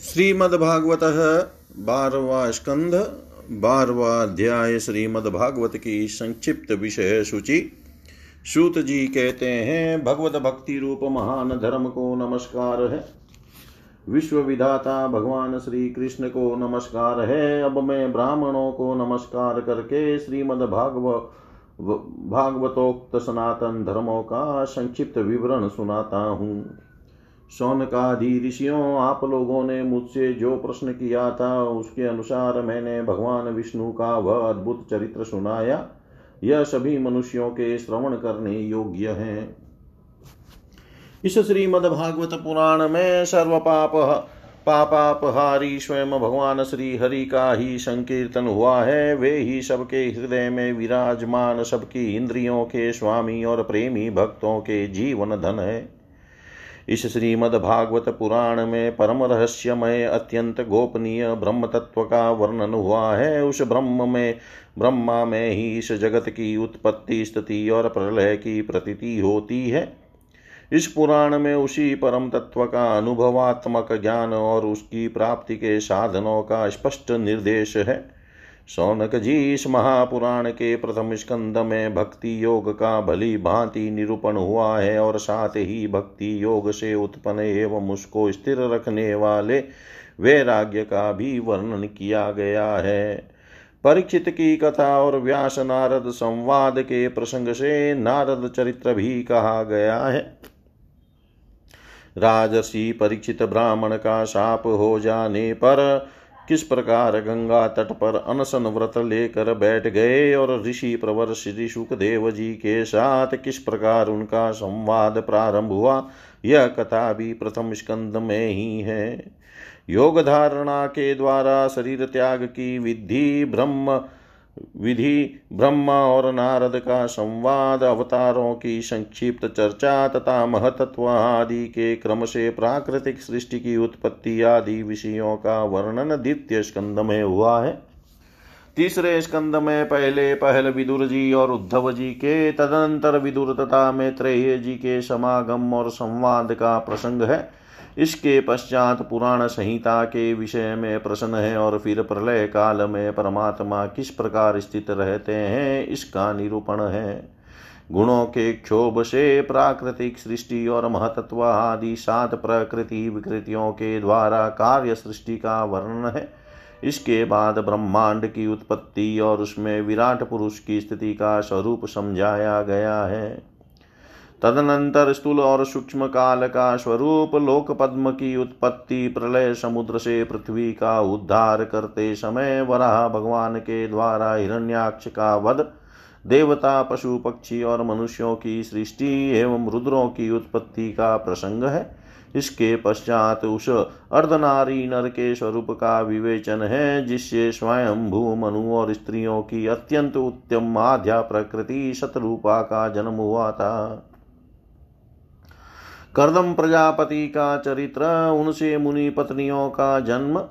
श्रीमद्भागवत बारवा स्कंध बारवा अध्याय श्रीमद्भागवत की संक्षिप्त विषय सूची। सूत जी कहते हैं, भगवत भक्ति रूप महान धर्म को नमस्कार है। विश्व विधाता भगवान श्री कृष्ण को नमस्कार है। अब मैं ब्राह्मणों को नमस्कार करके श्रीमद भागव भागवतोक्त सनातन धर्मों का संक्षिप्त विवरण सुनाता हूँ। सौनकादि ऋषियों आप लोगों ने मुझसे जो प्रश्न किया था, उसके अनुसार मैंने भगवान विष्णु का वह अद्भुत चरित्र सुनाया। यह सभी मनुष्यों के श्रवण करने योग्य है। इस श्रीमद भागवत पुराण में सर्व पाप पापापहारी स्वयं भगवान श्री हरि का ही संकीर्तन हुआ है। वे ही सबके हृदय में विराजमान, सबकी इंद्रियों के स्वामी और प्रेमी भक्तों के जीवन धन है। इस श्रीमद्भागवत पुराण में परम रहस्यमय अत्यंत गोपनीय ब्रह्म तत्व का वर्णन हुआ है उस ब्रह्म में ब्रह्मा में ही इस जगत की उत्पत्ति, स्थिति और प्रलय की प्रतीति होती है। इस पुराण में उसी परम तत्व का अनुभवात्मक ज्ञान और उसकी प्राप्ति के साधनों का स्पष्ट निर्देश है। सौनक जी इस महापुराण के प्रथम स्कंद में भक्ति योग का भली भांति निरूपण हुआ है और साथ ही भक्ति योग से उत्पन्न एवं उसको स्थिर रखने वाले वैराग्य का भी वर्णन किया गया है। परीक्षित की कथा और व्यास नारद संवाद के प्रसंग से नारद चरित्र भी कहा गया है। राजसी परीक्षित ब्राह्मण का शाप हो जाने पर किस प्रकार गंगा तट पर अनशन व्रत लेकर बैठ गए और ऋषि प्रवर श्री सुखदेव जी के साथ किस प्रकार उनका संवाद प्रारंभ हुआ? यह कथा भी प्रथम स्कंद में ही है। योग धारणा के द्वारा शरीर त्याग की विधि ब्रह्म विधि ब्रह्मा और नारद का संवाद, अवतारों की संक्षिप्त चर्चा तथा महतत्व आदि के क्रम से प्राकृतिक सृष्टि की उत्पत्ति आदि विषयों का वर्णन द्वितीय स्कंद में हुआ है। तीसरे स्कंद में पहले पहल विदुर जी और उद्धव जी के, तदनंतर विदुर तथा मैत्रेय जी के समागम और संवाद का प्रसंग है। इसके पश्चात पुराण संहिता के विषय में प्रश्न है और फिर प्रलय काल में परमात्मा किस प्रकार स्थित रहते हैं, इसका निरूपण है। गुणों के क्षोभ से प्राकृतिक सृष्टि और महतत्व आदि सात प्रकृति विकृतियों के द्वारा कार्य सृष्टि का वर्णन है। इसके बाद ब्रह्मांड की उत्पत्ति और उसमें विराट पुरुष की स्थिति का स्वरूप समझाया गया है। तदनंतर स्थूल और सूक्ष्म काल का स्वरूप लोक पद्म की उत्पत्ति प्रलय समुद्र से पृथ्वी का उद्धार करते समय वराह भगवान के द्वारा हिरण्याक्ष का वध, देवता, पशु, पक्षी और मनुष्यों की सृष्टि एवं रुद्रों की उत्पत्ति का प्रसंग है। इसके पश्चात उस अर्धनारी नर के स्वरूप का विवेचन है, जिससे स्वयं भू मनु और स्त्रियों की अत्यंत उत्तम आध्या प्रकृति शतरूपा का जन्म हुआ था। कर्दम प्रजापति का चरित्र, उनसे मुनि पत्नियों का जन्म,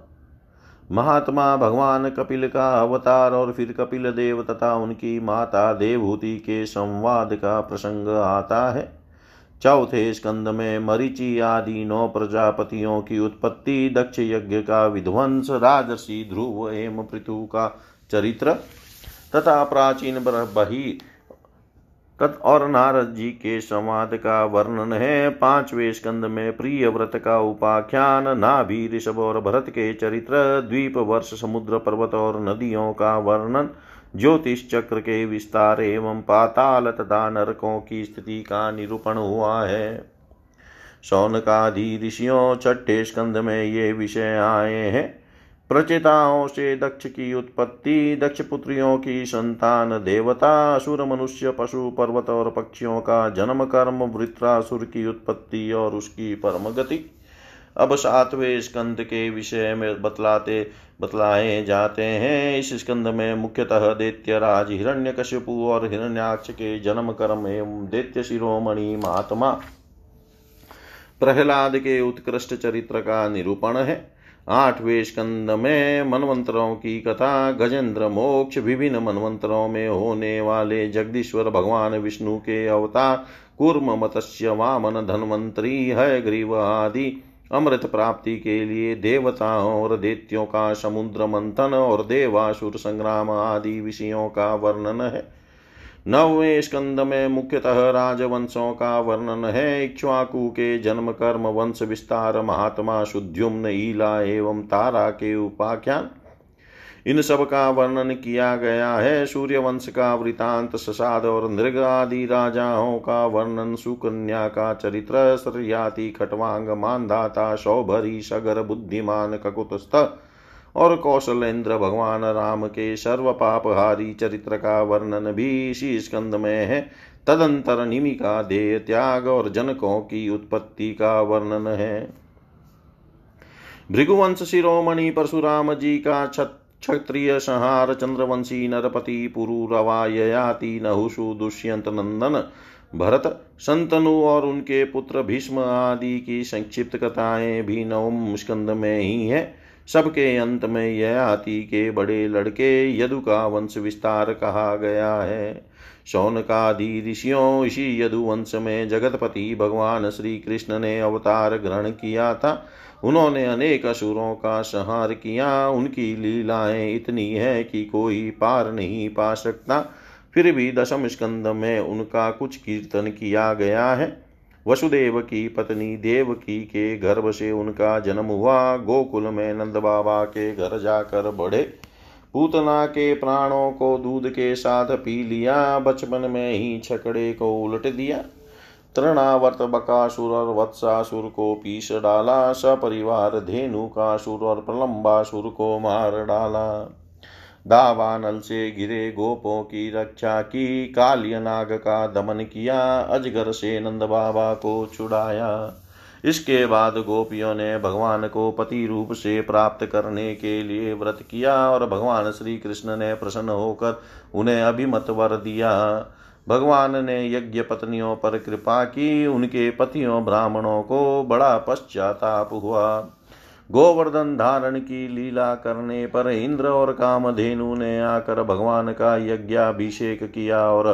महात्मा भगवान कपिल का अवतार और फिर कपिल देव तथा उनकी माता देवहूति के संवाद का प्रसंग आता है। चौथे स्कंद में मरीचि आदि नौ प्रजापतियों की उत्पत्ति दक्ष यज्ञ का विध्वंस राजसी ध्रुव एम पृथु का चरित्र, तथा प्राचीन बही और नारद जी के संवाद का वर्णन है। पाँचवें स्कंद में प्रिय व्रत का उपाख्यान, नाभि ऋषभ और भरत के चरित्र, द्वीप वर्ष, समुद्र पर्वत और नदियों का वर्णन, ज्योतिष चक्र के विस्तार एवं पाताल तथा नरकों की स्थिति का निरूपण हुआ है। सौनकादि ऋषियों, छठे स्कंद में ये विषय आए हैं। प्रचेताओं से दक्ष की उत्पत्ति, दक्ष पुत्रियों की संतान, देवता, असुर, मनुष्य, पशु, पर्वत और पक्षियों का जन्म, कर्म, वृत्रासुर की उत्पत्ति और उसकी परम गति अब सातवें स्कंद के विषय में बतलाते, बतलाए जाते हैं। इस स्कंद में मुख्यतः दैत्य राज, हिरण्य कश्यपु और हिरण्याक्ष के जन्म, कर्म एवं दैत्य शिरोमणि महात्मा। प्रहलाद के उत्कृष्ट चरित्र का निरूपण है। आठवें स्कंद में मनवंतरों की कथा, गजेंद्र मोक्ष विभिन्न मनवंतरों में होने वाले जगदीश्वर भगवान विष्णु के अवतार, कूर्म मत्स्य वामन धनवंतरी है ग्रीव आदि, अमृत प्राप्ति के लिए देवताओं और देत्यों का समुद्र मंथन और देवासुर संग्राम आदि विषयों का वर्णन है। नववें स्कंद में मुख्यतः राजवंशों का वर्णन है। इक्ष्वाकु के जन्म कर्म वंश विस्तार महात्मा शुद्युम्न ईला एवं तारा के उपाख्यान। इन सब का वर्णन किया गया है। सूर्य वंश का वृतांत, ससाद और नृग आदि राजाओं का वर्णन, सुकन्या का चरित्र, सरयाति खटवांग मानधाता सौभरी सगर, बुद्धिमान, ककुतस्थ और कौशलेंद्र भगवान राम के सर्व पापहारी चरित्र का वर्णन भी इसी स्कंद में है। तदंतर निमिका, देह त्याग और जनकों की उत्पत्ति का वर्णन है। भृगुवंश शिरोमणि परशुराम जी का क्षत्रिय संहार चंद्रवंशी नरपति पुरुरवा ययाति नहुषु दुष्यंत नंदन, भरत, संतनु और उनके पुत्र भीष्म आदि की संक्षिप्त कथाएँ भी नवम स्कंद में ही है। सबके अंत में यह हाथी के बड़े लड़के यदु का वंश विस्तार कहा गया है। शौनकादि ऋषियों, इसी यदुवंश में जगतपति भगवान श्री कृष्ण ने अवतार ग्रहण किया था। उन्होंने अनेक असुरों का संहार किया। उनकी लीलाएँ इतनी है कि कोई पार नहीं पा सकता। फिर भी दशम स्कंद में उनका कुछ कीर्तन किया गया है। वसुदेव की पत्नी देवकी के गर्भ से उनका जन्म हुआ। गोकुल में नंद बाबा के घर जाकर बढ़े पूतना के प्राणों को दूध के साथ पी लिया। बचपन में ही छकड़े को उलट दिया। तृणावर्त बकासुर और वत्सासुर को पीस डाला। सपरिवार धेनु का सुर और प्रलंबासुर को मार डाला। दावानल से घिरे गोपों की रक्षा की कालिय नाग का दमन किया, अजगर से नंद बाबा को छुड़ाया। इसके बाद गोपियों ने भगवान को पति रूप से प्राप्त करने के लिए व्रत किया और भगवान श्री कृष्ण ने प्रसन्न होकर उन्हें अभिमत वर दिया। भगवान ने यज्ञ पत्नियों पर कृपा की, उनके पतियों ब्राह्मणों को बड़ा पश्चाताप हुआ। गोवर्धन धारण की लीला करने पर इंद्र और कामधेनु ने आकर भगवान का यज्ञाभिषेक किया और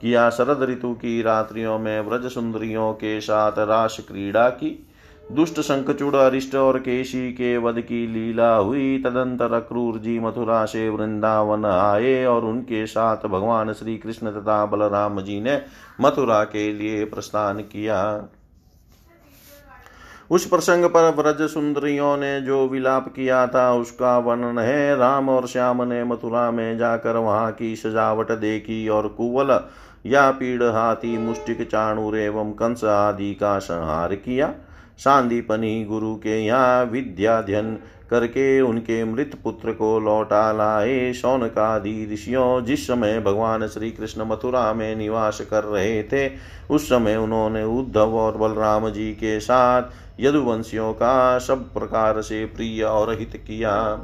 किया शरद ऋतु की रात्रियों में व्रज सुंदरियों के साथ रास क्रीड़ा की। दुष्ट शंखचूड़ अरिष्ट और केशी के वध की लीला हुई। तदंतर अक्रूर जी मथुरा से वृंदावन आए और उनके साथ भगवान श्री कृष्ण तथा बलराम जी ने मथुरा के लिए प्रस्थान किया। उस प्रसंग पर व्रज सुंदरियों ने जो विलाप किया था, उसका वर्णन है। राम और श्याम ने मथुरा में जाकर वहाँ की सजावट देखी और कुवल या पीड़ हाथी, मुष्टिक चाणुर एवं कंस आदि का संहार किया। सांदीपनी गुरु के यहाँ विद्याध्यन करके उनके मृत पुत्र को लौटा लाए। शौनकादि ऋषियों जिस समय भगवान श्री कृष्ण मथुरा में निवास कर रहे थे, उस समय उन्होंने उद्धव और बलराम जी के साथ यदुवंशियों का सब प्रकार से प्रिय और हित किया।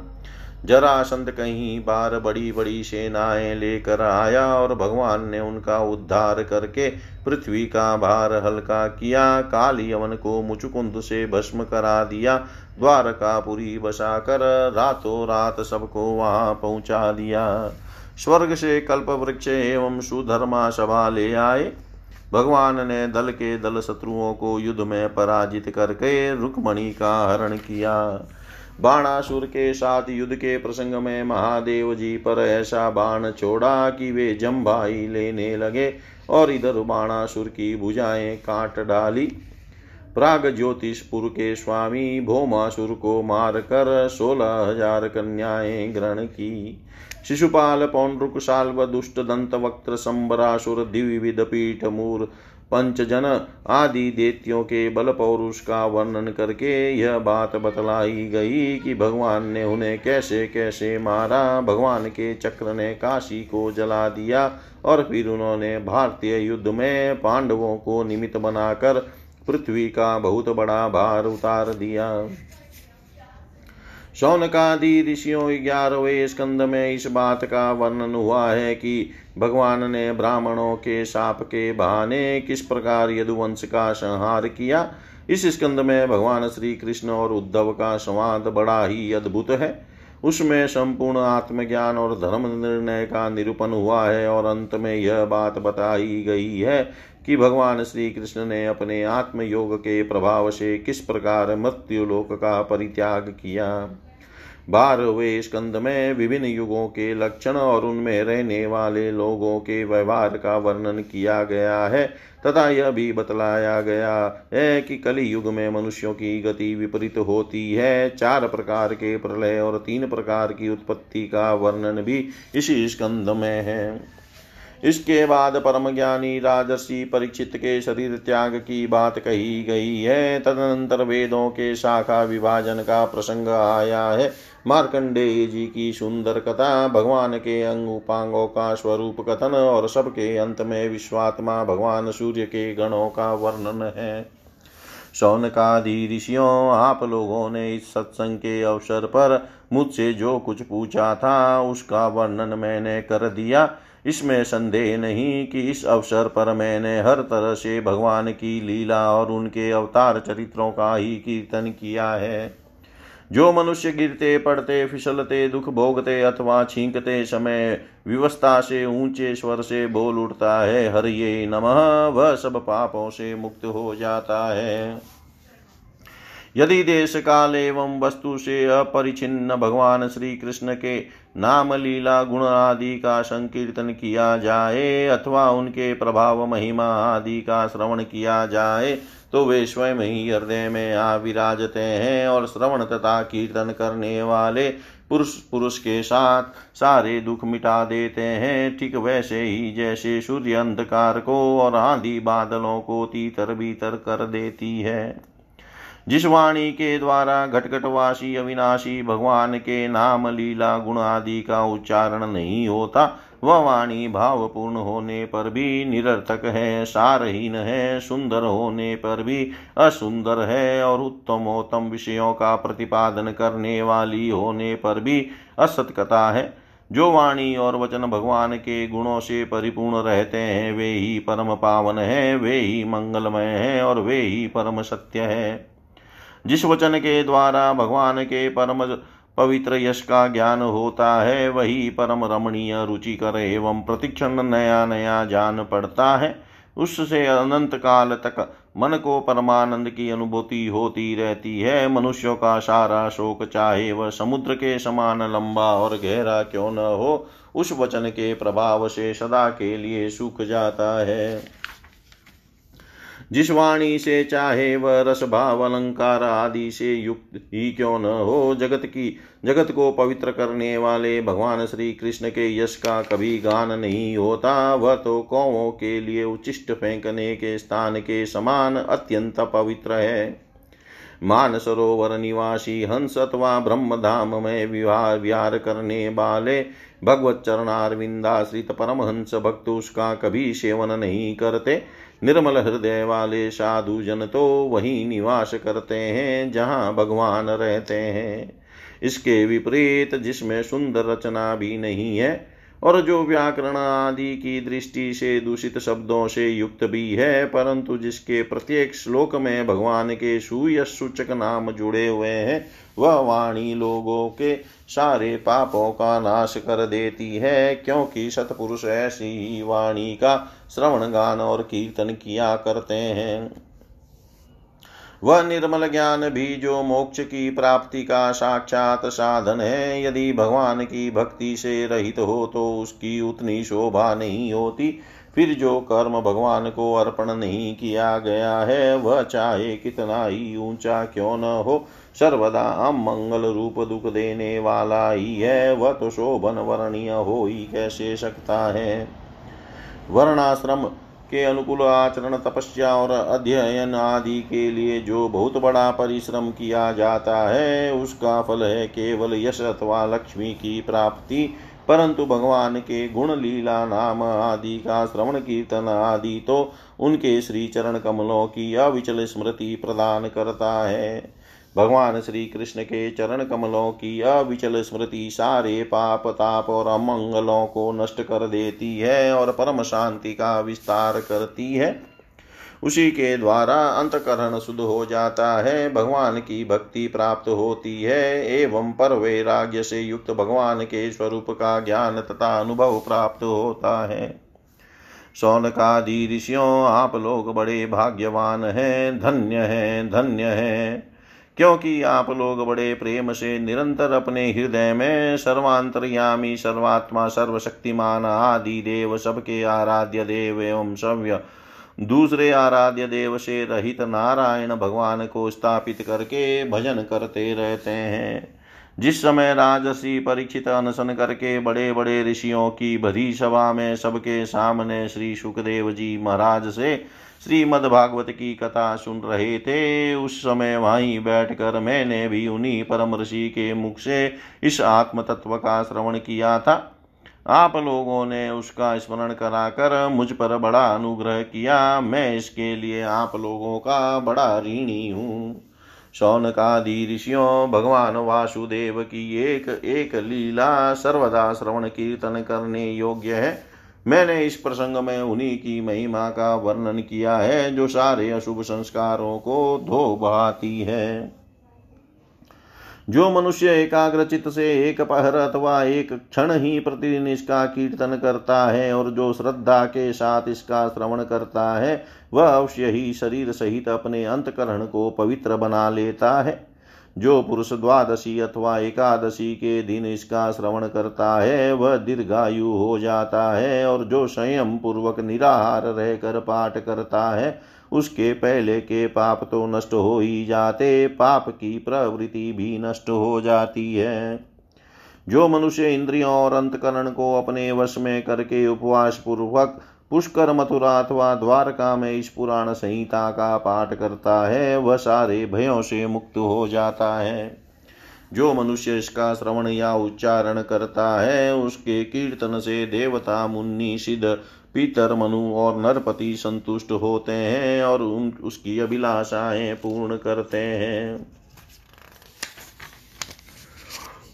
जरासंत कहीं बार बड़ी बड़ी सेनाएँ लेकर आया और भगवान ने उनका उद्धार करके पृथ्वी का भार हल्का किया। काली यवन को मुचुकुंद से भस्म करा दिया। द्वारकापुरी बसाकर रातों रात सबको वहाँ पहुँचा दिया। स्वर्ग से कल्प वृक्ष एवं सुधर्मा सभा ले आए। भगवान ने दल के दल शत्रुओं को युद्ध में पराजित करके रुक्मणी का हरण किया। बाणासुर के साथ युद्ध के प्रसंग में महादेव जी पर ऐसा बाण छोड़ा कि वे जम्भाई लेने लगे और इधर बाणासुर की भुजाएँ काट डाली। प्राग ज्योतिषपुर के स्वामी भोमासुर को मार कर सोलह हज़ार कन्याएँ ग्रहण की। शिशुपाल पौंड्रुक साल्व दुष्ट दंत वक्त संबरासुर मूर पंचजन आदि देत्यों के बल पौरुष का वर्णन करके यह बात बतलाई गई कि भगवान ने उन्हें कैसे कैसे मारा, भगवान के चक्र ने काशी को जला दिया और फिर उन्होंने भारतीय युद्ध में पांडवों को निमित्त बनाकर पृथ्वी का बहुत बड़ा भार उतार दिया। शौनकादि ऋषियों ग्यारहवें स्कंद में इस बात का वर्णन हुआ है कि भगवान ने ब्राह्मणों के साप के बहाने किस प्रकार यदुवंश का संहार किया। इस स्कंद में भगवान श्री कृष्ण और उद्धव का संवाद बड़ा ही अद्भुत है। उसमें संपूर्ण आत्मज्ञान और धर्म निर्णय का निरूपण हुआ है और अंत में यह बात बताई गई है कि भगवान श्री कृष्ण ने अपने आत्मयोग के प्रभाव से किस प्रकार मृत्यु लोक का परित्याग किया। बारहवें स्कंद में विभिन्न युगों के लक्षण और उनमें रहने वाले लोगों के व्यवहार का वर्णन किया गया है, तथा यह भी बतलाया गया है कि कलि युग में मनुष्यों की गति विपरीत होती है। चार प्रकार के प्रलय और तीन प्रकार की उत्पत्ति का वर्णन भी इसी स्कंद में है। इसके बाद परम ज्ञानी राजर्षि परीक्षित के शरीर त्याग की बात कही गई है। तदनंतर वेदों के शाखा विभाजन का प्रसंग आया है। मार्कंडेय जी की सुंदर कथा, भगवान के अंग उपांगों का स्वरूप कथन और सबके अंत में विश्वात्मा भगवान सूर्य के गणों का वर्णन है। शौनकादि ऋषियों, आप लोगों ने इस सत्संग के अवसर पर मुझसे जो कुछ पूछा था, उसका वर्णन मैंने कर दिया। इसमें संदेह नहीं कि इस अवसर पर मैंने हर तरह से भगवान की लीला और उनके अवतार चरित्रों का ही कीर्तन किया है। जो मनुष्य गिरते पड़ते फिसलते, दुख भोगते अथवा छींकते समय विवस्था से, ऊँचे स्वर से बोल उठता है हर ये नमः, वह सब पापों से मुक्त हो जाता है। यदि देश, काल एवं वस्तु से अपरिचिन्न भगवान श्री कृष्ण के नाम लीला, गुण आदि का संकीर्तन किया जाए अथवा उनके प्रभाव, महिमा आदि का श्रवण किया जाए तो वे स्वयं ही हृदय में आ विराजते हैं और श्रवण तथा कीर्तन करने वाले पुरुष पुरुष के साथ सारे दुख मिटा देते हैं। ठीक वैसे ही जैसे सूर्य अंधकार को और आंधी बादलों को तीतर भीतर कर देती है। जिस वाणी के द्वारा घटघटवासी अविनाशी भगवान के नाम, लीला, गुण आदि का उच्चारण नहीं होता वह वाणी भावपूर्ण होने पर भी निरर्थक है, सारहीन है, सुंदर होने पर भी असुंदर है और उत्तमोत्तम विषयों का प्रतिपादन करने वाली होने पर भी असतकता है। जो वाणी और वचन भगवान के गुणों से परिपूर्ण रहते हैं, वे ही परम पावन है, वे ही मंगलमय है और वे ही परम सत्य है। जिस वचन के द्वारा भगवान के परम पवित्र यश का ज्ञान होता है, वही परम रमणीय रुचिकर एवं प्रतिक्षण नया नया जान पड़ता है। उससे अनंत काल तक मन को परमानंद की अनुभूति होती रहती है। मनुष्यों का सारा शोक चाहे वह समुद्र के समान लंबा और गहरा क्यों न हो, उस वचन के प्रभाव से सदा के लिए सूख जाता है। जिस वाणी से चाहे वह रस भाव अलंकार आदि से युक्त ही क्यों न हो जगत की, जगत को पवित्र करने वाले भगवान श्री कृष्ण के यश का कभी गान नहीं होता। वह तो कौवों के लिए उचिष्ट फेंकने के स्थान के समान अत्यंत पवित्र है। मान सरोवर निवासी हंस अथवा ब्रह्म धाम में विवाह, विहार करने वाले भगवत चरणारविंदाश्रित परमहंस भक्त उसका कभी सेवन नहीं करते। निर्मल हृदय वाले साधु जन तो वही निवास करते हैं, जहाँ भगवान रहते हैं। इसके विपरीत जिसमें सुंदर रचना भी नहीं है और जो व्याकरण आदि की दृष्टि से दूषित शब्दों से युक्त भी है, परंतु जिसके प्रत्येक श्लोक में भगवान के सूय सूचक नाम जुड़े हुए हैं, वह वाणी लोगों के सारे पापों का नाश कर देती है, क्योंकि सतपुरुष ऐसी वाणी का श्रवण गान और कीर्तन किया करते हैं। वह निर्मल ज्ञान भी जो मोक्ष की प्राप्ति का साक्षात साधन है, यदि भगवान की भक्ति से रहित हो तो उसकी उतनी शोभा नहीं होती। फिर जो कर्म भगवान को अर्पण नहीं किया गया है, वह चाहे कितना ही ऊँचा क्यों न हो, सर्वदा अमंगल रूप दुख देने वाला ही है। वह तो शोभन वर्णीय हो ही कैसे सकता है? वर्णाश्रम के अनुकूल आचरण, तपस्या और अध्ययन आदि के लिए जो बहुत बड़ा परिश्रम किया जाता है, उसका फल है केवल यश अथवा लक्ष्मी की प्राप्ति, परंतु भगवान के गुण लीला नाम आदि का श्रवण कीर्तन आदि तो उनके श्री चरण कमलों की अविचल स्मृति प्रदान करता है। भगवान श्री कृष्ण के चरण कमलों की अविचल स्मृति सारे पाप, ताप और अमंगलों को नष्ट कर देती है और परम शांति का विस्तार करती है। उसी के द्वारा अंतकरण शुद्ध हो जाता है, भगवान की भक्ति प्राप्त होती है। एवं पर वैराग्य से युक्त भगवान के स्वरूप का ज्ञान तथा अनुभव प्राप्त होता है। सौनकादि ऋषियों, आप लोग बड़े भाग्यवान हैं, धन्य हैं धन्य हैं। क्योंकि आप लोग बड़े प्रेम से निरंतर अपने हृदय में सर्वांतरयामी, सर्वात्मा, सर्वशक्तिमान, आदि देव सबके आराध्य देव एवं सव्य दूसरे आराध्य देव से रहित नारायण भगवान को स्थापित करके भजन करते रहते हैं। जिस समय राजसी परीक्षित अनशन करके बड़े बड़े ऋषियों की भरी सभा में सबके सामने श्री सुखदेव जी महाराज से श्रीमद्भागवत की कथा सुन रहे थे। उस समय वहीं बैठकर मैंने भी उन्हीं परम ऋषि के मुख से इस आत्म तत्व का श्रवण किया था। आप लोगों ने उसका स्मरण कराकर मुझ पर बड़ा अनुग्रह किया। मैं इसके लिए आप लोगों का बड़ा ऋणी हूँ। शौनकादि ऋषियों, भगवान वासुदेव की एक एक लीला सर्वदा श्रवण कीर्तन करने योग्य है। मैंने इस प्रसंग में उन्हीं की महिमा का वर्णन किया है, जो सारे अशुभ संस्कारों को धो बहाती है। जो मनुष्य एकाग्रचित से एक पहर अथवा एक क्षण ही प्रतिदिन इसका कीर्तन करता है और जो श्रद्धा के साथ इसका श्रवण करता है, वह अवश्य ही शरीर सहित अपने अंतकरण को पवित्र बना लेता है। जो पुरुष द्वादशी अथवा एकादशी के दिन इसका श्रवण करता है, वह दीर्घायु हो जाता है और जो संयम पूर्वक निराहार रहकर पाठ करता है, उसके पहले के पाप तो नष्ट हो ही जाते, पाप की प्रवृत्ति भी नष्ट हो जाती है। जो मनुष्य इंद्रियों और अंतकरण को अपने वश में करके उपवास पूर्वक पुष्कर मथुरा अथवा द्वारका में इस पुराण संहिता का पाठ करता है, वह सारे भयों से मुक्त हो जाता है। जो मनुष्य इसका श्रवण या उच्चारण करता है, उसके कीर्तन से देवता, मुन्नी, सिद्ध, पीतर, मनु और नरपति संतुष्ट होते हैं और उन, उसकी अभिलाषाएँ पूर्ण करते हैं।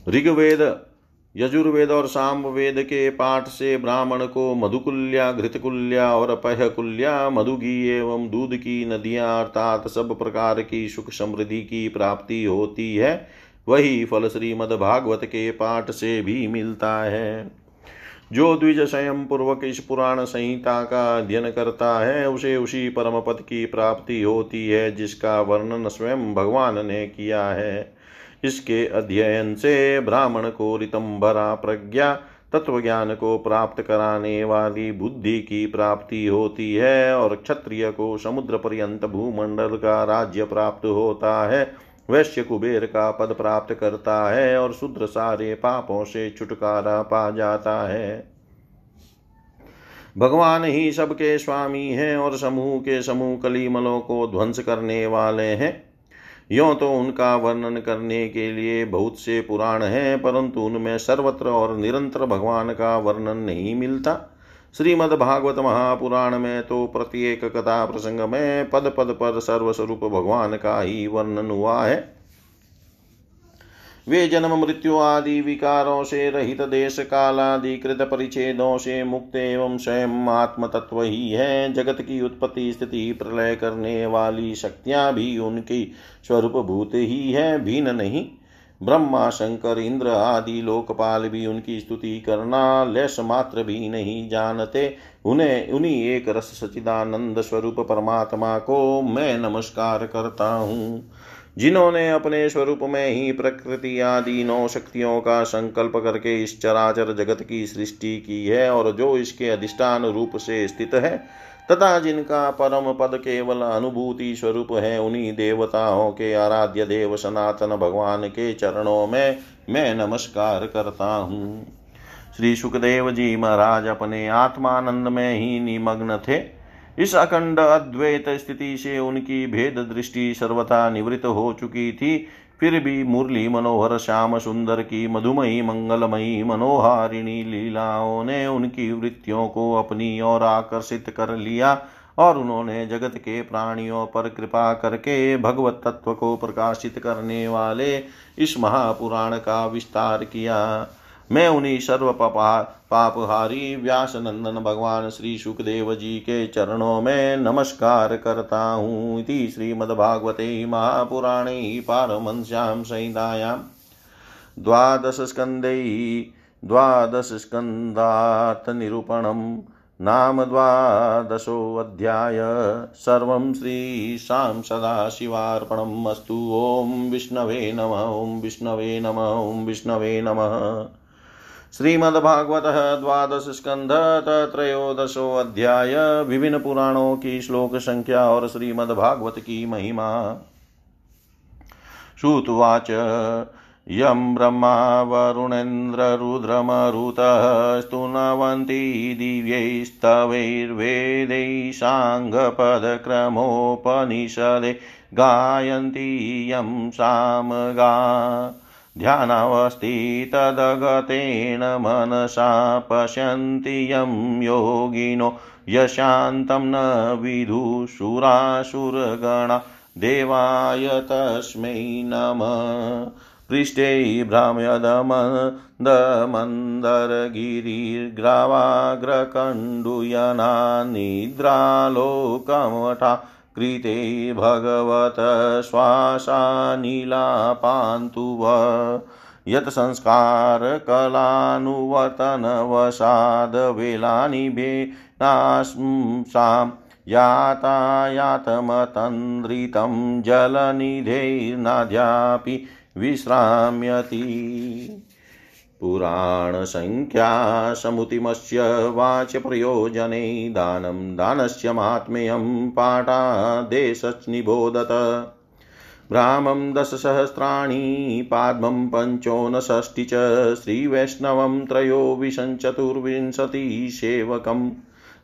ऋग्वेद यजुर्वेद और सामवेद के पाठ से ब्राह्मण को मधुकुल्या, घृतकुल्या और पहकुल्या मधुगी एवं दूध की नदियाँ अर्थात सब प्रकार की सुख समृद्धि की प्राप्ति होती है, वही फल श्रीमद भागवत के पाठ से भी मिलता है। जो द्विज स्वयं पूर्वक इस पुराण संहिता का अध्ययन करता है, उसे उसी परम पद की प्राप्ति होती है, जिसका वर्णन स्वयं भगवान ने किया है। इसके अध्ययन से ब्राह्मण को रितंबरा प्रज्ञा तत्व ज्ञान को प्राप्त कराने वाली बुद्धि की प्राप्ति होती है और क्षत्रिय को समुद्र पर्यंत भूमंडल का राज्य प्राप्त होता है। वैश्य कुबेर का पद प्राप्त करता है और शुद्र सारे पापों से छुटकारा पा जाता है। भगवान ही सबके स्वामी हैं और समूह के समूह कलीमलों को ध्वंस करने वाले हैं। यो तो उनका वर्णन करने के लिए बहुत से पुराण हैं, परंतु उनमें सर्वत्र और निरंतर भगवान का वर्णन नहीं मिलता। श्रीमद्भागवत महापुराण में तो प्रत्येक कथा प्रसंग में पद पद पर सर्वस्वरूप भगवान का ही वर्णन हुआ है। वे जन्म मृत्यु आदि विकारों से रहित देश कालादि कृत परिच्छेदों से मुक्त एवं स्वयं आत्म तत्व ही है। जगत की उत्पत्ति स्थिति प्रलय करने वाली शक्तियाँ भी उनकी स्वरूप भूत ही है, भिन्न नहीं। ब्रह्मा, शंकर, इंद्र आदि लोकपाल भी उनकी स्तुति करना लेश मात्र भी नहीं जानते। उन्हें, उन्हीं एक रस सचिदानंद स्वरूप परमात्मा को मैं नमस्कार करता हूँ। जिन्होंने अपने स्वरूप में ही प्रकृति आदि नौ शक्तियों का संकल्प करके इस चराचर जगत की सृष्टि की है और जो इसके अधिष्ठान रूप से स्थित है, तथा जिनका परम पद केवल अनुभूति स्वरूप है, उन्हीं देवताओं के आराध्य देव सनातन भगवान के चरणों में मैं नमस्कार करता हूँ। श्री सुखदेव जी महाराज अपने आत्मानंद में ही निमग्न थे। इस अखंड अद्वैत स्थिति से उनकी भेद दृष्टि सर्वथा निवृत्त हो चुकी थी। फिर भी मुरली मनोहर, श्याम सुंदर की मधुमयी, मंगलमयी, मनोहारिणी लीलाओं ने उनकी वृत्तियों को अपनी ओर आकर्षित कर लिया और उन्होंने जगत के प्राणियों पर कृपा करके भगवत तत्व को प्रकाशित करने वाले इस महापुराण का विस्तार किया। मैं उन्हीं सर्व पापहारी व्यास नंदन भगवान श्री सुखदेव जी के चरणों में नमस्कार करता हूँ। इति श्रीमद्भागवते महापुराणे पारमश्याम संहितायां द्वादशस्कन्दै द्वादशस्कन्धार्थनिरूपणम् नाम द्वादशोऽध्याय सर्वं श्रीशां सदाशिवार्पणम् अस्तु। ॐ विष्णवे नमः। ॐ विष्णवे नमः। ॐ विष्णवे नमः। श्रीमद्भागवत द्वादश स्कंध त्रयोदशो अध्याय विभिन्न पुराणों की श्लोक संख्या और श्रीमद्भागवत की महिमा। श्रुतवाच, यं ब्रह्मा वरुणेन्द्ररुद्रमरुतः स्तुनवन्ति दिव्यैस्तवैर्वेदैशाङ्गपदक्रमोपनिषदे गायन्ति यं सामगा। ध्यानावस्थि तदगतेन मनसा पश्यन्ति यं योगिनो यशान्तं न विदुषुरासुरगणा देवाय तस्मै नमः। पृष्ठे भ्राम्यदमन्दरगिरिर्ग्रावाग्रकण्डुयना निद्रालोकमठा कृते भगवत श्वासानीलापान्तु यत्संस्कारकलानुवर्तनवसादवेलानि भेनांसां यातायातमतन्द्रितं जलनिधेर्नाद्यापि विश्राम्यति। पुराणसङ्ख्यासमुतिमस्य वाच्यप्रयोजने दानं दानस्य मात्म्यं पाठादेशनिबोधत भ्रामं दशसहस्राणि, पाद्मं पञ्चोनषष्टि च, श्रीवैष्णवं त्रयोविंशचतुर्विंशतिसेवकम्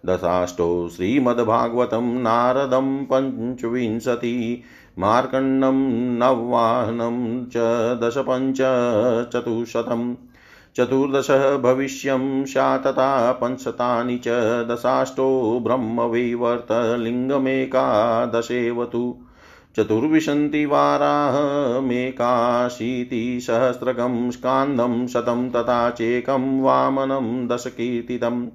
दशाष्टौ श्रीमद्भागवतं नारदं पञ्चविंशति, मार्कण्डं नववाहनं च दशपञ्चचतुश्शतं चतुर्दश भविष्यं स्यात्तथा पञ्चशतानि च दशाष्टो ब्रह्मवैवर्तलिङ्गमेकादशेव तु। चतुर्विंशतिवाराहमेकाशीतिसहस्रकं स्कान्दं शतं तथा चेकं वामनं दशकीर्तितम्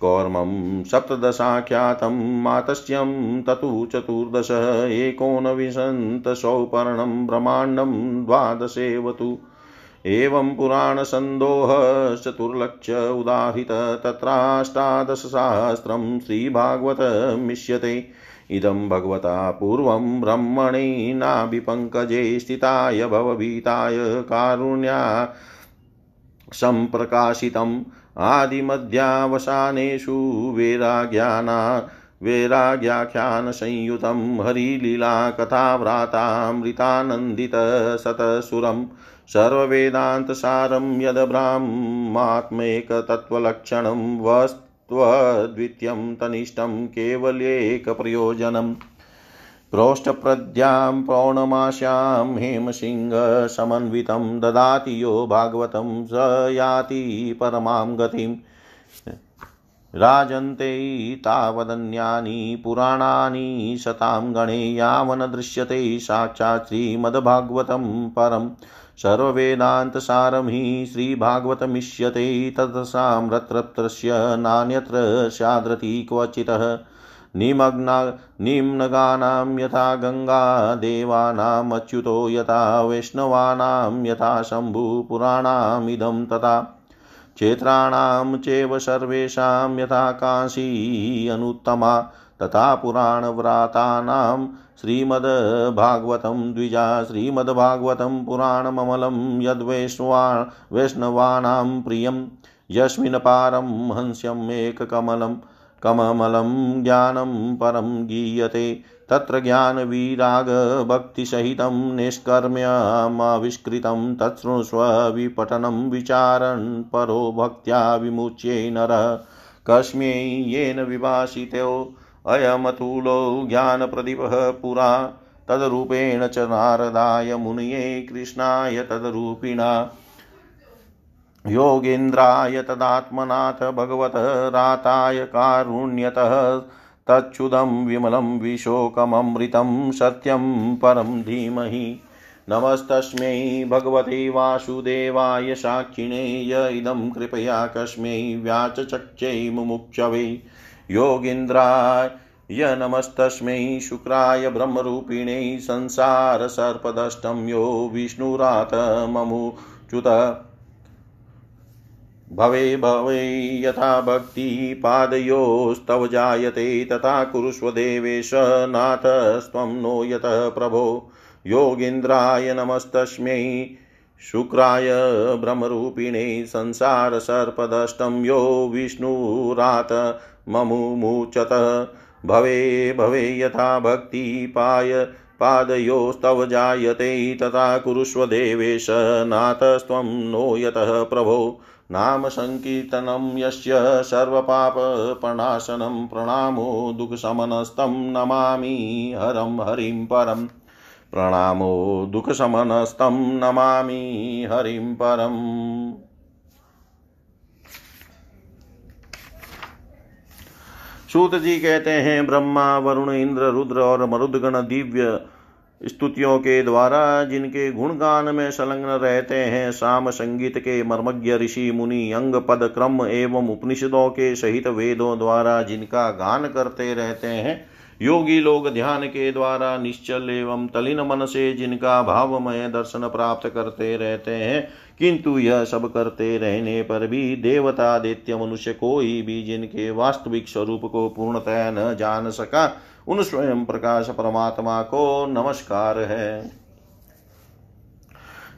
कौर्मं सप्तदशाख्यातं मातस्यं ततु चतुर्दश एकोनविंशन्तसौपर्णं ब्रह्माण्डं द्वादशेव तु। एवं पुराणसन्दोहश्चतुर्लक्ष उदाहृत तत्राष्टादशसहस्रं श्रीभागवतमिष्यते इदं भगवता पूर्वं ब्रह्मणे नाभिपङ्कजे स्थिताय भवभीताय कारुण्या सम्प्रकाशितम्। आदिमध्यावसानेषु वैराग्याना वैराग्याख्यानसंयुतं हरिलीलाकथाव्रातामृतानन्दितशतसुरं सर्ववेदान्तसारं यद्ब्राह्मात्मैकतत्त्वलक्षणं वस्त्वद्वितीयं तनिष्ठं केवल्येकप्रयोजनम् प्रोष्ठप्रद्यां पौर्णमास्यां हेमसिंहसमन्वितं ददाति यो भागवतं स याति परमां गतिम् राजन्ते तावदन्यानि पुराणानि शतां गणे यावन् दृश्यते साक्षात् श्रीमद्भागवतं परं सर्ववेदान्तसारं हि श्रीभागवतमिष्यते तत्साम्रत्रस्य नान्यत्र स्याद्रति क्वचितः निमग्ना निम्नगानां यथा गङ्गा देवानामच्युतो यथा वैष्णवानां यथा शम्भुपुराणामिदं तथा क्षेत्राणां चैव सर्वेषां यथा काशी अनुत्तमा तथा पुराणव्रातानां श्रीमद्भागवतं द्विजा, श्रीमद्भागवतं पुराणममलं यद्वैष्णवा वैष्णवानां प्रियं यस्मिन् पारं हंस्यम् एककमलम् कममलं ज्ञानं परं गीयते, तत्र ज्ञानविरागभक्तिसहितं निष्कर्म्यमाविष्कृतं विपठनं विचारन् परो भक्त्या विमुच्ये नरः, कस्मै येन विभाषितो अयमतुलो ज्ञानप्रदीपः पुरा। तद्रूपेण च नारदाय मुनये कृष्णाय तद्रूपिणा। योगेन्द्राय तदात्मनाथ भगवत राताय कारुण्यतः। तच्छुदं विमलं विशोकममृतं सत्यं परं धीमहि। नमस्तस्मै भगवते वासुदेवाय साक्षिणे य इदं कृपया कस्मै व्याचचक्ष्यै मुमुक्षवे। योगीन्द्राय। य नमस्तस्मै शुक्राय ब्रह्मरूपिणे संसारसर्पदष्टं यो विष्णुरात ममुच्युत भवे भवे यथा भक्तिपादयोस्तव जायते तथा कुरुष्व देवेश नाथस्त्वं नो यतः प्रभो। योगीन्द्राय नमस्तस्मै शुक्राय ब्रह्मरूपिणे संसारसर्पदष्टं यो विष्णुरात। ममुमुचत। भवे भवे यथा भक्तिपाय पादयोस्तव जायते तथा कुरुष्व देवेश, नाथस्त्वं नो यतः प्रभो। नाम सङ्कीर्तनं यस्य सर्वपापप्रणाशनं प्रणामो दुःखशमनस्तं नमामि हरं हरिं परम् प्रणामो दुःखशमनस्तं नमामि हरिं परम्। सूत जी कहते हैं, ब्रह्मा, वरुण, इंद्र, रुद्र और मरुदगण दिव्य स्तुतियों के द्वारा जिनके गुणगान में संलग्न रहते हैं शाम संगीत के मर्मज्ञ ऋषि, मुनि, अंग, पद, क्रम एवं उपनिषदों के सहित वेदों द्वारा जिनका गान करते रहते हैं योगी लोग ध्यान के द्वारा निश्चल एवं तलिन मन से जिनका भावमय दर्शन प्राप्त करते रहते हैं, किंतु यह सब करते रहने पर भी देवता देत्य मनुष्य कोई भी जिनके वास्तविक स्वरूप को पूर्णतया न जान सका, उन स्वयं प्रकाश परमात्मा को नमस्कार है।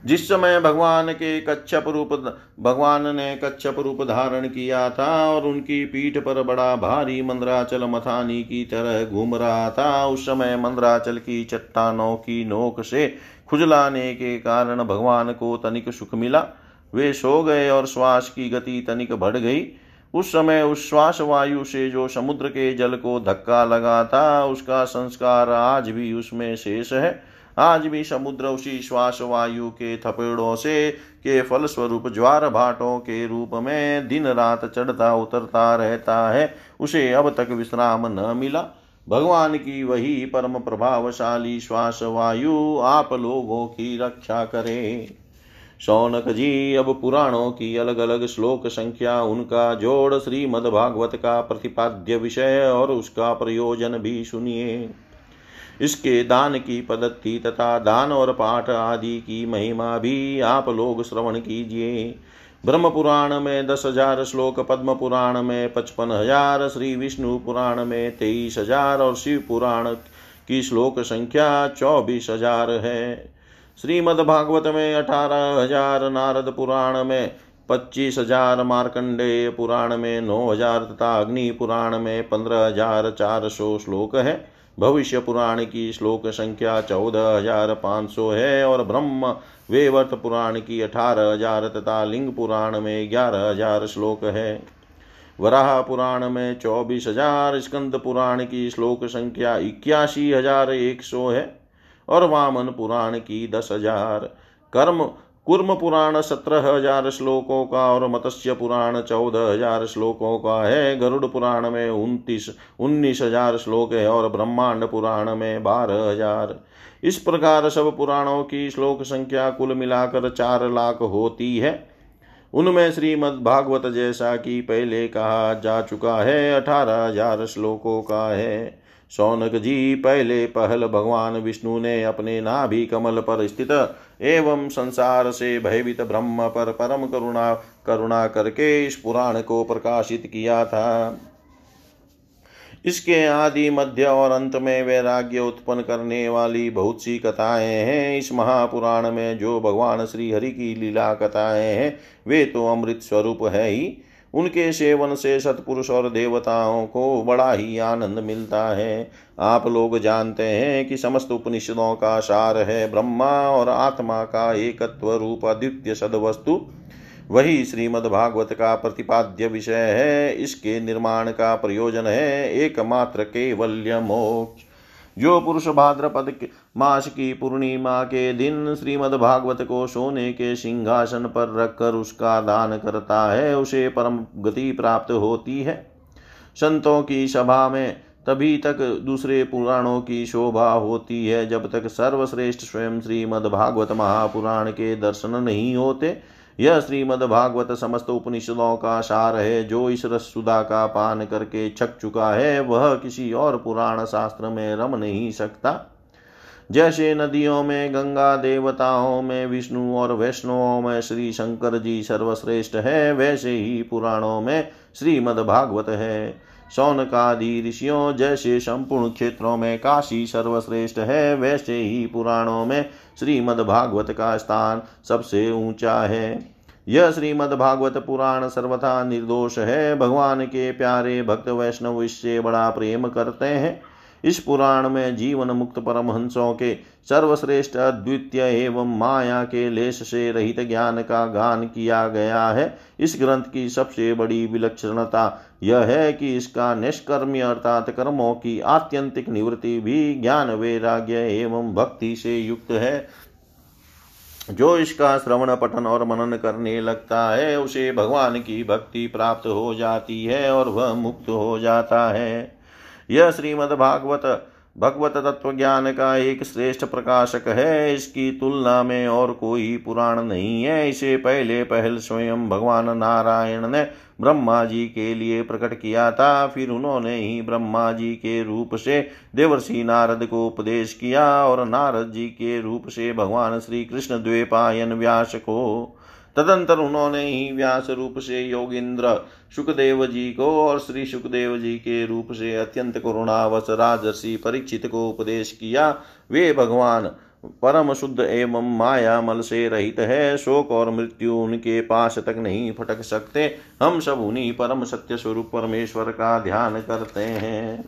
जिस समय भगवान के कच्छप रूप, भगवान ने कच्छप रूप धारण किया था और उनकी पीठ पर बड़ा भारी मंद्राचल मथानी की तरह घूम रहा था, उस समय मंद्राचल की चट्टानों की नोक से खुजलाने के कारण भगवान को तनिक सुख मिला। वे सो गए और श्वास की गति तनिक बढ़ गई। उस समय उस श्वास वायु से जो समुद्र के जल को धक्का लगा था, उसका संस्कार आज भी उसमें शेष है। आज भी समुद्र उसी श्वास वायु के थपेड़ों से, के फल स्वरूप ज्वार भाटों के रूप में दिन रात चढ़ता, उतरता रहता है। उसे अब तक विश्राम न मिला। भगवान की वही परम प्रभावशाली श्वास वायु आप लोगों की रक्षा करे। शौनक जी, अब पुराणों की अलग अलग श्लोक संख्या, उनका जोड़ श्रीमद्भागवत का प्रतिपाद्य विषय और उसका प्रयोजन भी सुनिए। इसके दान की पद्धति तथा दान और पाठ आदि की महिमा भी आप लोग श्रवण कीजिए। ब्रह्म पुराण में दस हज़ार श्लोक पद्म पुराण में पचपन हज़ार, श्री विष्णु पुराण में तेईस हज़ार और शिव पुराण की श्लोक संख्या चौबीस हज़ार है। श्रीमद्भागवत में अठारह हज़ार, नारद पुराण में पच्चीस हज़ार, मार्कंडेय पुराण में नौ हज़ार तथा अग्नि पुराण में पंद्रह हज़ार चार सौ श्लोक है। भविष्य पुराण की श्लोक संख्या चौदह हज़ार पाँच सौ है और ब्रह्म वेवर्त पुराण की अठारह हज़ार तथा लिंग पुराण में ग्यारह हज़ार श्लोक है। वराह पुराण में चौबीस हज़ार, स्कंद पुराण की श्लोक संख्या इक्यासी हज़ार एक सौ है और वामन पुराण की दस हज़ार। कर्म कुर्म पुराण सत्रह हज़ार श्लोकों का और मत्स्य पुराण चौदह हज़ार श्लोकों का है। गरुड़ पुराण में उनतीस उन्नीस हज़ार श्लोक है और ब्रह्मांड पुराण में बारह हज़ार इस प्रकार सब पुराणों की श्लोक संख्या कुल मिलाकर चार लाख होती है। उनमें श्रीमद् भागवत जैसा कि पहले कहा जा चुका है अठारह हज़ार श्लोकों का है। सौनक जी, पहले पहल भगवान विष्णु ने अपने नाभि कमल पर स्थित एवं संसार से भयभीत ब्रह्म पर परम करुणा करुणा करके इस पुराण को प्रकाशित किया था। इसके आदि मध्य और अंत में वैराग्य उत्पन्न करने वाली बहुत सी कथाएँ हैं। इस महापुराण में जो भगवान श्री हरि की लीला कथाएँ हैं, वे तो अमृत स्वरूप है ही। उनके सेवन से सत्पुरुष और देवताओं को बड़ा ही आनंद मिलता है। आप लोग जानते हैं कि समस्त उपनिषदों का सार है। ब्रह्मा और आत्मा का एकत्व रूप अद्वितीय सदवस्तु। वही श्रीमद् भागवत का प्रतिपाद्य विषय है। इसके निर्माण का प्रयोजन है। एकमात्र केवल्य मोक्ष। जो पुरुष भाद्रपद मास की पूर्णिमा के दिन श्रीमद्भागवत को सोने के सिंहासन पर रखकर उसका दान करता है, उसे परम गति प्राप्त होती है। संतों की सभा में तभी तक दूसरे पुराणों की शोभा होती है, जब तक सर्वश्रेष्ठ स्वयं श्रीमद्भागवत महापुराण के दर्शन नहीं होते। यह श्रीमद्भागवत समस्त उपनिषदों का सार है, जो इस रसुदा का पान करके छक चुका है, वह किसी और पुराण शास्त्र में रम नहीं सकता। जैसे नदियों में, गंगा देवताओं में, विष्णु और वैष्णवों में श्री शंकर जी सर्वश्रेष्ठ है, वैसे ही पुराणों में श्रीमद्भागवत है। सौनकादि ऋषियों जैसे संपूर्ण क्षेत्रों में काशी सर्वश्रेष्ठ है, वैसे ही पुराणों में श्रीमद्भागवत का स्थान सबसे ऊँचा है। यह श्रीमद्भागवत पुराण सर्वथा निर्दोष है, भगवान के प्यारे भक्त वैष्णव इससे बड़ा प्रेम करते हैं। इस पुराण में जीवन मुक्त परमहंसों के सर्वश्रेष्ठ अद्वितीय एवं माया के लेश से रहित ज्ञान का गान किया गया है। इस ग्रंथ की सबसे बड़ी विलक्षणता यह है कि इसका निष्कर्म्य अर्थात कर्मों की आत्यंतिक निवृत्ति भी ज्ञान, वैराग्य एवं भक्ति से युक्त है। जो इसका श्रवण, पठन और मनन करने लगता है, उसे भगवान की भक्ति प्राप्त हो जाती है और वह मुक्त हो जाता है। यह श्रीमद्भागवत, भगवत तत्व ज्ञान का एक श्रेष्ठ प्रकाशक है। इसकी तुलना में और कोई पुराण नहीं है। इसे पहले पहल स्वयं भगवान नारायण ने ब्रह्मा जी के लिए प्रकट किया था। फिर उन्होंने ही ब्रह्मा जी के रूप से देवर्षि नारद को उपदेश किया और नारद जी के रूप से भगवान श्री कृष्ण द्वेपायन व्यास को तदंतर उन्होंने ही व्यास रूप से योगिंद्र सुखदेव जी को और श्री सुखदेव जी के रूप से अत्यंत करुणावश राजर्षि परीक्षित को उपदेश किया। वे भगवान परम शुद्ध एवं माया मल से रहित है। शोक और मृत्यु उनके पास तक नहीं फटक सकते। हम सब उन्हीं परम सत्य स्वरूप परमेश्वर का ध्यान करते हैं।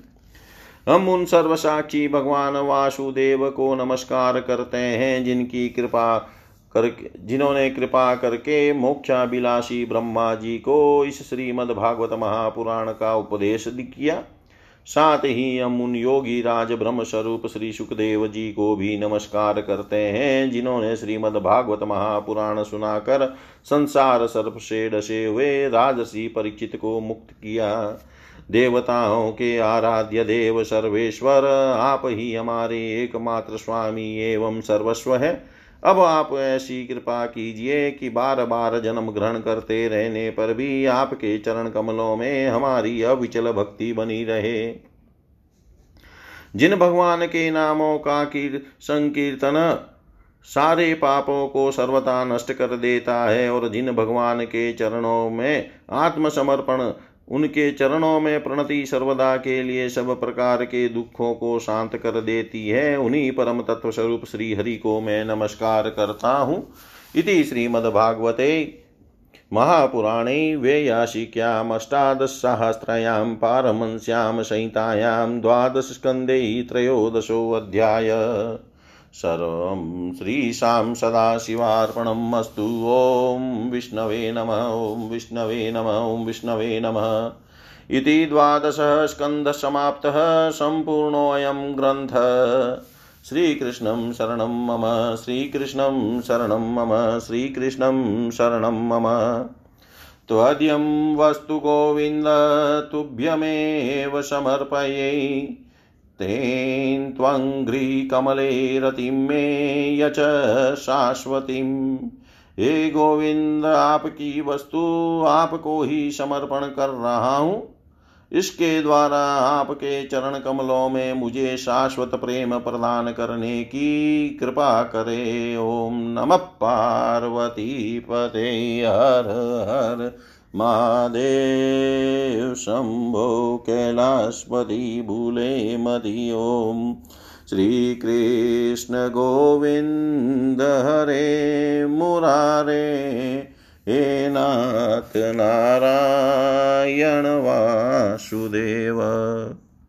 हम उन सर्वसाक्षी भगवान वासुदेव को नमस्कार करते हैं, जिनकी कृपा करके, जिन्होंने कृपा करके मोक्षाभिलाषी ब्रह्मा जी को इस श्रीमद् भागवत महापुराण का उपदेश किया साथ ही हम उन योगी राज ब्रह्म स्वरूप श्री सुखदेव जी को भी नमस्कार करते हैं, जिन्होंने श्रीमद् भागवत महापुराण सुनाकर संसार सर्प से डसे हुए राजसी परिचित को मुक्त किया। देवताओं के आराध्य देव सर्वेश्वर, आप ही हमारे एकमात्र स्वामी एवं सर्वस्व है। अब आप ऐसी कृपा कीजिए कि बार बार जन्म ग्रहण करते रहने पर भी आपके चरण कमलों में हमारी अविचल भक्ति बनी रहे। जिन भगवान के नामों का संकीर्तन सारे पापों को सर्वथा नष्ट कर देता है और जिन भगवान के चरणों में आत्मसमर्पण उनके चरणों में प्रणति सर्वदा के लिए सब प्रकार के दुखों को शांत कर देती है। उन्हीं परम तत्व स्वरूप श्री हरि को मैं नमस्कार करता हूँ। इति श्रीमद्भागवते महापुराणे वेयाशिक्यामष्टादशसहस्रयां पारमंस्यां संहितायां द्वादशस्कन्धे त्रयोदशोऽध्याय। सर्वं श्रीशां सदाशिवार्पणम् अस्तु। ॐ विष्णवे नमः, ॐ विष्णवे नमः, ॐ विष्णवे नमः। इति द्वादशः स्कन्धसमाप्तः सम्पूर्णोऽयं ग्रन्थः। श्रीकृष्णं शरणं मम, श्रीकृष्णं शरणं मम, श्रीकृष्णं शरणं मम। त्वद्यं वस्तु गोविन्द, तुभ्यमेव समर्पयै। तेन त्वङ्घ्रिकमले रतिं मे यच शाश्वतीं। हे गोविंद आपकी वस्तु आपको ही समर्पण कर रहा हूँ। इसके द्वारा आपके चरण कमलों में मुझे शाश्वत प्रेम प्रदान करने की कृपा करे। ओम नमः पार्वती पते हर हर। महादेव शम्भो कैलाशपति भूले मदि ॐ श्रीकृष्णगोविन्द हरे मुरारे हे नाथ नारायण वासुदेव।